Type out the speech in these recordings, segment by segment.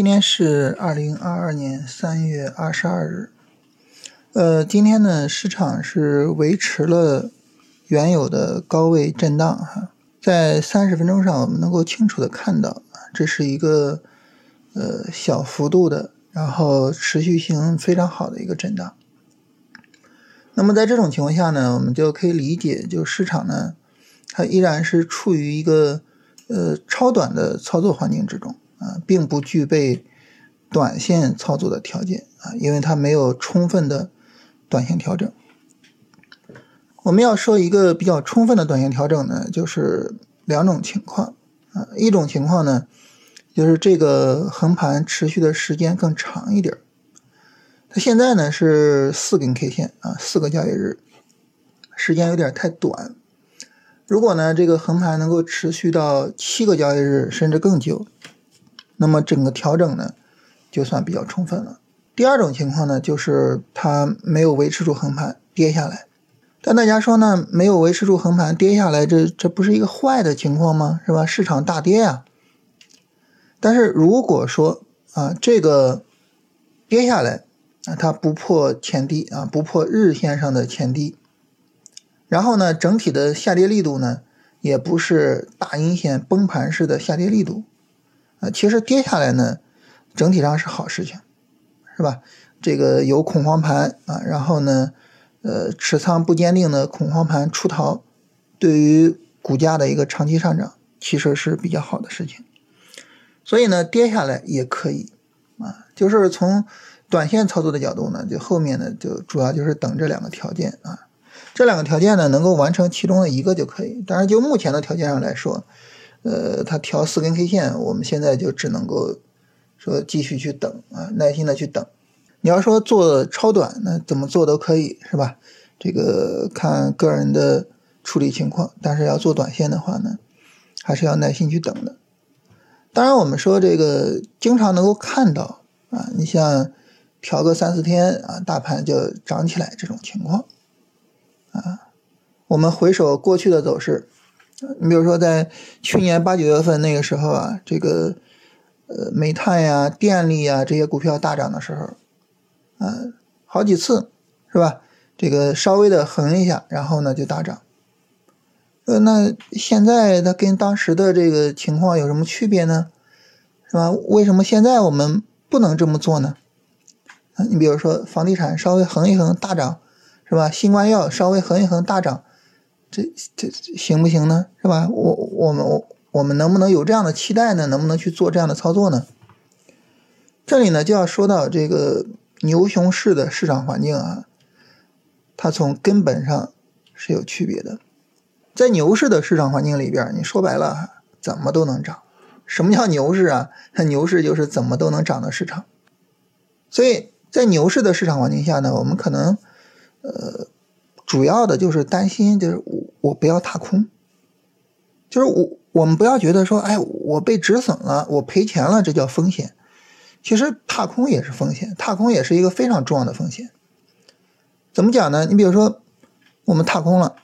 今天是二零二二年三月二十二日，呃，今天呢，市场是维持了原有的高位震荡哈，在三十分钟上，我们能够清楚的看到，这是一个呃小幅度的，然后持续性非常好的一个震荡。那么在这种情况下呢，我们就可以理解，就市场呢，它依然是处于一个呃超短的操作环境之中。啊，并不具备短线操作的条件啊，因为它没有充分的短线调整。我们要说一个比较充分的短线调整呢，就是两种情况啊，一种情况呢，就是这个横盘持续的时间更长一点它现在呢是四根 K 线啊，四个交易日，时间有点太短。如果呢这个横盘能够持续到七个交易日，甚至更久。那么整个调整呢，就算比较充分了。第二种情况呢，就是它没有维持住横盘跌下来。但大家说呢，没有维持住横盘跌下来，这这不是一个坏的情况吗？是吧？市场大跌呀。但是如果说啊，这个跌下来啊，它不破前低啊，不破日线上的前低，然后呢，整体的下跌力度呢，也不是大阴线崩盘式的下跌力度。啊，其实跌下来呢，整体上是好事情，是吧？这个有恐慌盘啊，然后呢，呃，持仓不坚定的恐慌盘出逃，对于股价的一个长期上涨，其实是比较好的事情。所以呢，跌下来也可以啊，就是从短线操作的角度呢，就后面呢，就主要就是等这两个条件啊，这两个条件呢，能够完成其中的一个就可以。当然，就目前的条件上来说。呃，它调四根 K 线，我们现在就只能够说继续去等啊，耐心的去等。你要说做超短，那怎么做都可以，是吧？这个看个人的处理情况，但是要做短线的话呢，还是要耐心去等的。当然，我们说这个经常能够看到啊，你像调个三四天啊，大盘就涨起来这种情况啊。我们回首过去的走势。你比如说，在去年八九月份那个时候啊，这个呃煤炭呀、电力呀这些股票大涨的时候，啊，好几次是吧？这个稍微的横一下，然后呢就大涨。呃，那现在它跟当时的这个情况有什么区别呢？是吧？为什么现在我们不能这么做呢？你比如说房地产稍微横一横大涨，是吧？新冠药稍微横一横大涨。这这行不行呢？是吧？我我们我我们能不能有这样的期待呢？能不能去做这样的操作呢？这里呢就要说到这个牛熊市的市场环境啊，它从根本上是有区别的。在牛市的市场环境里边，你说白了怎么都能涨。什么叫牛市啊？它 牛市就是怎么都能涨的市场。所以在牛市的市场环境下呢，我们可能呃。主要的就是担心，就是我我不要踏空，就是我我们不要觉得说，哎，我被止损了，我赔钱了，这叫风险。其实踏空也是风险，踏空也是一个非常重要的风险。怎么讲呢？你比如说，我们踏空了，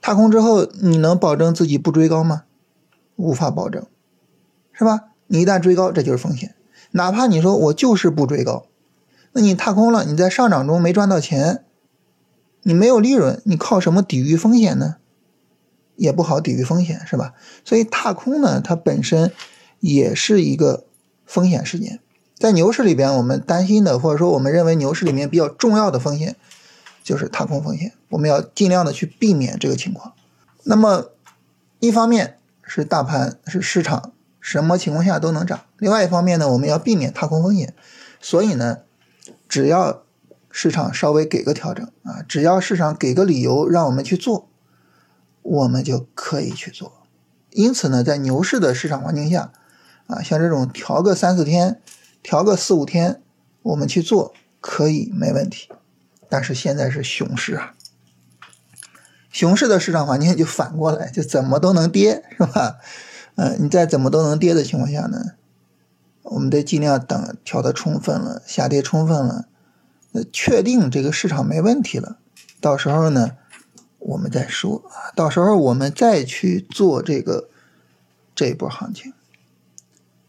踏空之后，你能保证自己不追高吗？无法保证，是吧？你一旦追高，这就是风险。哪怕你说我就是不追高，那你踏空了，你在上涨中没赚到钱。你没有利润，你靠什么抵御风险呢？也不好抵御风险，是吧？所以踏空呢，它本身也是一个风险事件。在牛市里边，我们担心的，或者说我们认为牛市里面比较重要的风险，就是踏空风险。我们要尽量的去避免这个情况。那么，一方面是大盘是市场什么情况下都能涨，另外一方面呢，我们要避免踏空风险。所以呢，只要市场稍微给个调整啊，只要市场给个理由让我们去做，我们就可以去做。因此呢，在牛市的市场环境下，啊，像这种调个三四天、调个四五天，我们去做可以没问题。但是现在是熊市啊，熊市的市场环境就反过来，就怎么都能跌，是吧？嗯，你在怎么都能跌的情况下呢，我们得尽量等调的充分了，下跌充分了。确定这个市场没问题了，到时候呢，我们再说啊，到时候我们再去做这个这一波行情。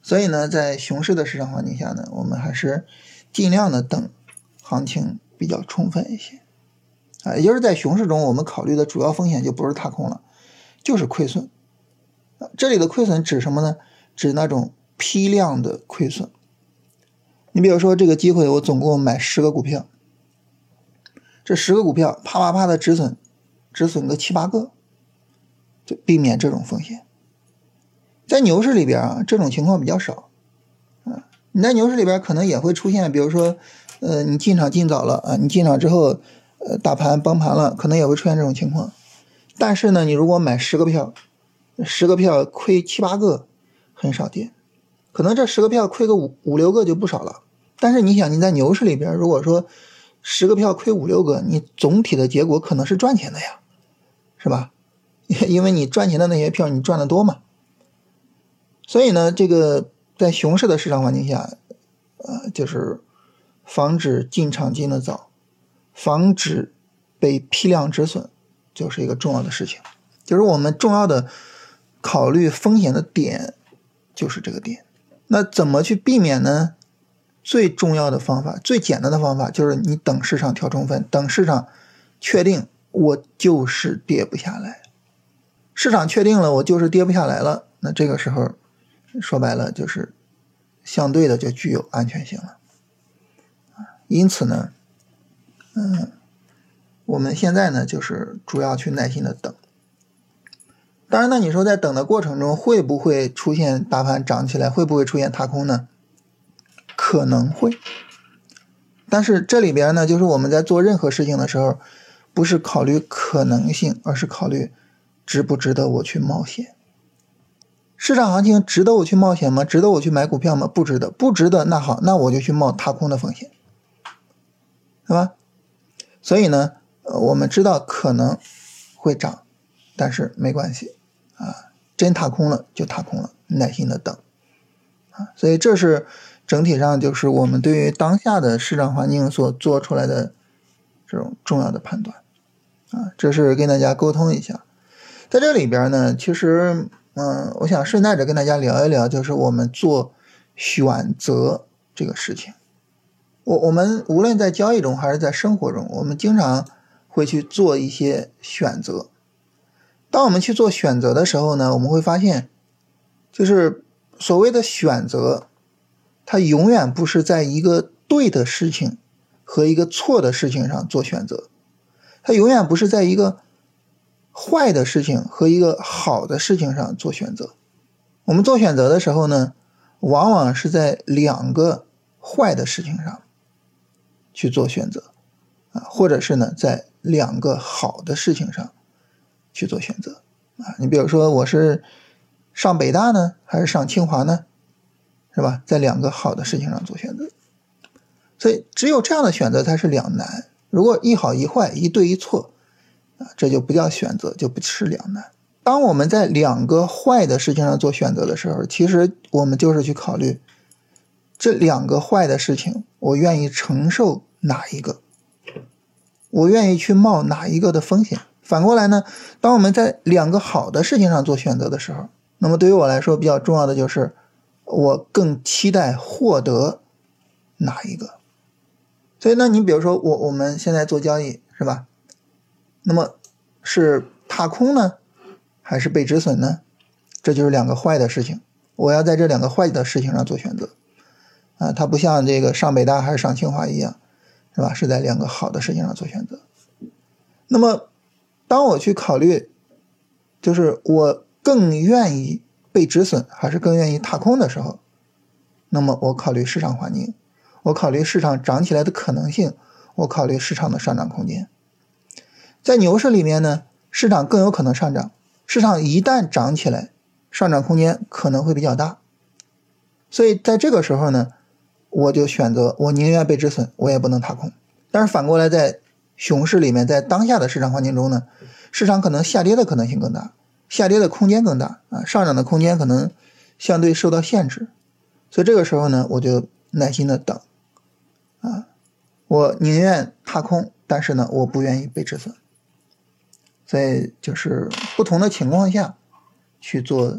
所以呢，在熊市的市场环境下呢，我们还是尽量的等行情比较充分一些啊。也就是在熊市中，我们考虑的主要风险就不是踏空了，就是亏损。这里的亏损指什么呢？指那种批量的亏损。你比如说，这个机会我总共买十个股票，这十个股票啪啪啪的止损，止损个七八个，就避免这种风险。在牛市里边啊，这种情况比较少。啊，你在牛市里边可能也会出现，比如说，呃，你进场进早了啊，你进场之后，呃，大盘崩盘了，可能也会出现这种情况。但是呢，你如果买十个票，十个票亏七八个，很少跌。可能这十个票亏个五五六个就不少了，但是你想你在牛市里边，如果说十个票亏五六个，你总体的结果可能是赚钱的呀，是吧？因为你赚钱的那些票你赚的多嘛。所以呢，这个在熊市的市场环境下，呃，就是防止进场进的早，防止被批量止损，就是一个重要的事情。就是我们重要的考虑风险的点，就是这个点。那怎么去避免呢？最重要的方法，最简单的方法就是你等市场调充分，等市场确定我就是跌不下来，市场确定了我就是跌不下来了，那这个时候说白了就是相对的就具有安全性了因此呢，嗯，我们现在呢就是主要去耐心的等。当然，那你说在等的过程中会不会出现大盘涨起来？会不会出现踏空呢？可能会。但是这里边呢，就是我们在做任何事情的时候，不是考虑可能性，而是考虑值不值得我去冒险。市场行情值得我去冒险吗？值得我去买股票吗？不值得，不值得。那好，那我就去冒踏空的风险，是吧？所以呢，呃，我们知道可能会涨，但是没关系。啊，真踏空了就踏空了，耐心的等，啊，所以这是整体上就是我们对于当下的市场环境所做出来的这种重要的判断，啊，这是跟大家沟通一下。在这里边呢，其实，嗯，我想顺带着跟大家聊一聊，就是我们做选择这个事情。我我们无论在交易中还是在生活中，我们经常会去做一些选择。当我们去做选择的时候呢，我们会发现，就是所谓的选择，它永远不是在一个对的事情和一个错的事情上做选择，它永远不是在一个坏的事情和一个好的事情上做选择。我们做选择的时候呢，往往是在两个坏的事情上去做选择，啊，或者是呢，在两个好的事情上。去做选择啊！你比如说，我是上北大呢，还是上清华呢？是吧？在两个好的事情上做选择，所以只有这样的选择才是两难。如果一好一坏，一对一错啊，这就不叫选择，就不是两难。当我们在两个坏的事情上做选择的时候，其实我们就是去考虑这两个坏的事情，我愿意承受哪一个，我愿意去冒哪一个的风险。反过来呢，当我们在两个好的事情上做选择的时候，那么对于我来说比较重要的就是，我更期待获得哪一个。所以，呢你比如说我我们现在做交易是吧？那么是踏空呢，还是被止损呢？这就是两个坏的事情，我要在这两个坏的事情上做选择啊。它不像这个上北大还是上清华一样，是吧？是在两个好的事情上做选择。那么。当我去考虑，就是我更愿意被止损，还是更愿意踏空的时候，那么我考虑市场环境，我考虑市场涨起来的可能性，我考虑市场的上涨空间。在牛市里面呢，市场更有可能上涨，市场一旦涨起来，上涨空间可能会比较大。所以在这个时候呢，我就选择我宁愿被止损，我也不能踏空。但是反过来在。熊市里面，在当下的市场环境中呢，市场可能下跌的可能性更大，下跌的空间更大啊，上涨的空间可能相对受到限制，所以这个时候呢，我就耐心的等，啊，我宁愿踏空，但是呢，我不愿意被止损，所以就是不同的情况下去做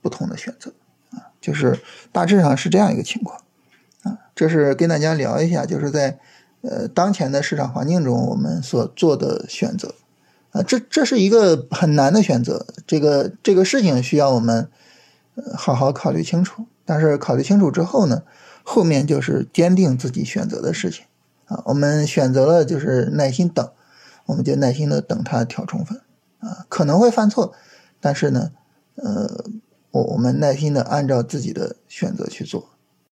不同的选择啊。就是大致上是这样一个情况啊。这是跟大家聊一下，就是在呃当前的市场环境中，我们所做的选择啊，这这是一个很难的选择，这个这个事情需要我们好好考虑清楚。但是考虑清楚之后呢，后面就是坚定自己选择的事情啊。我们选择了就是耐心等，我们就耐心的等它调充分啊，可能会犯错，但是呢，呃，我我们耐心的按照自己的选择去做。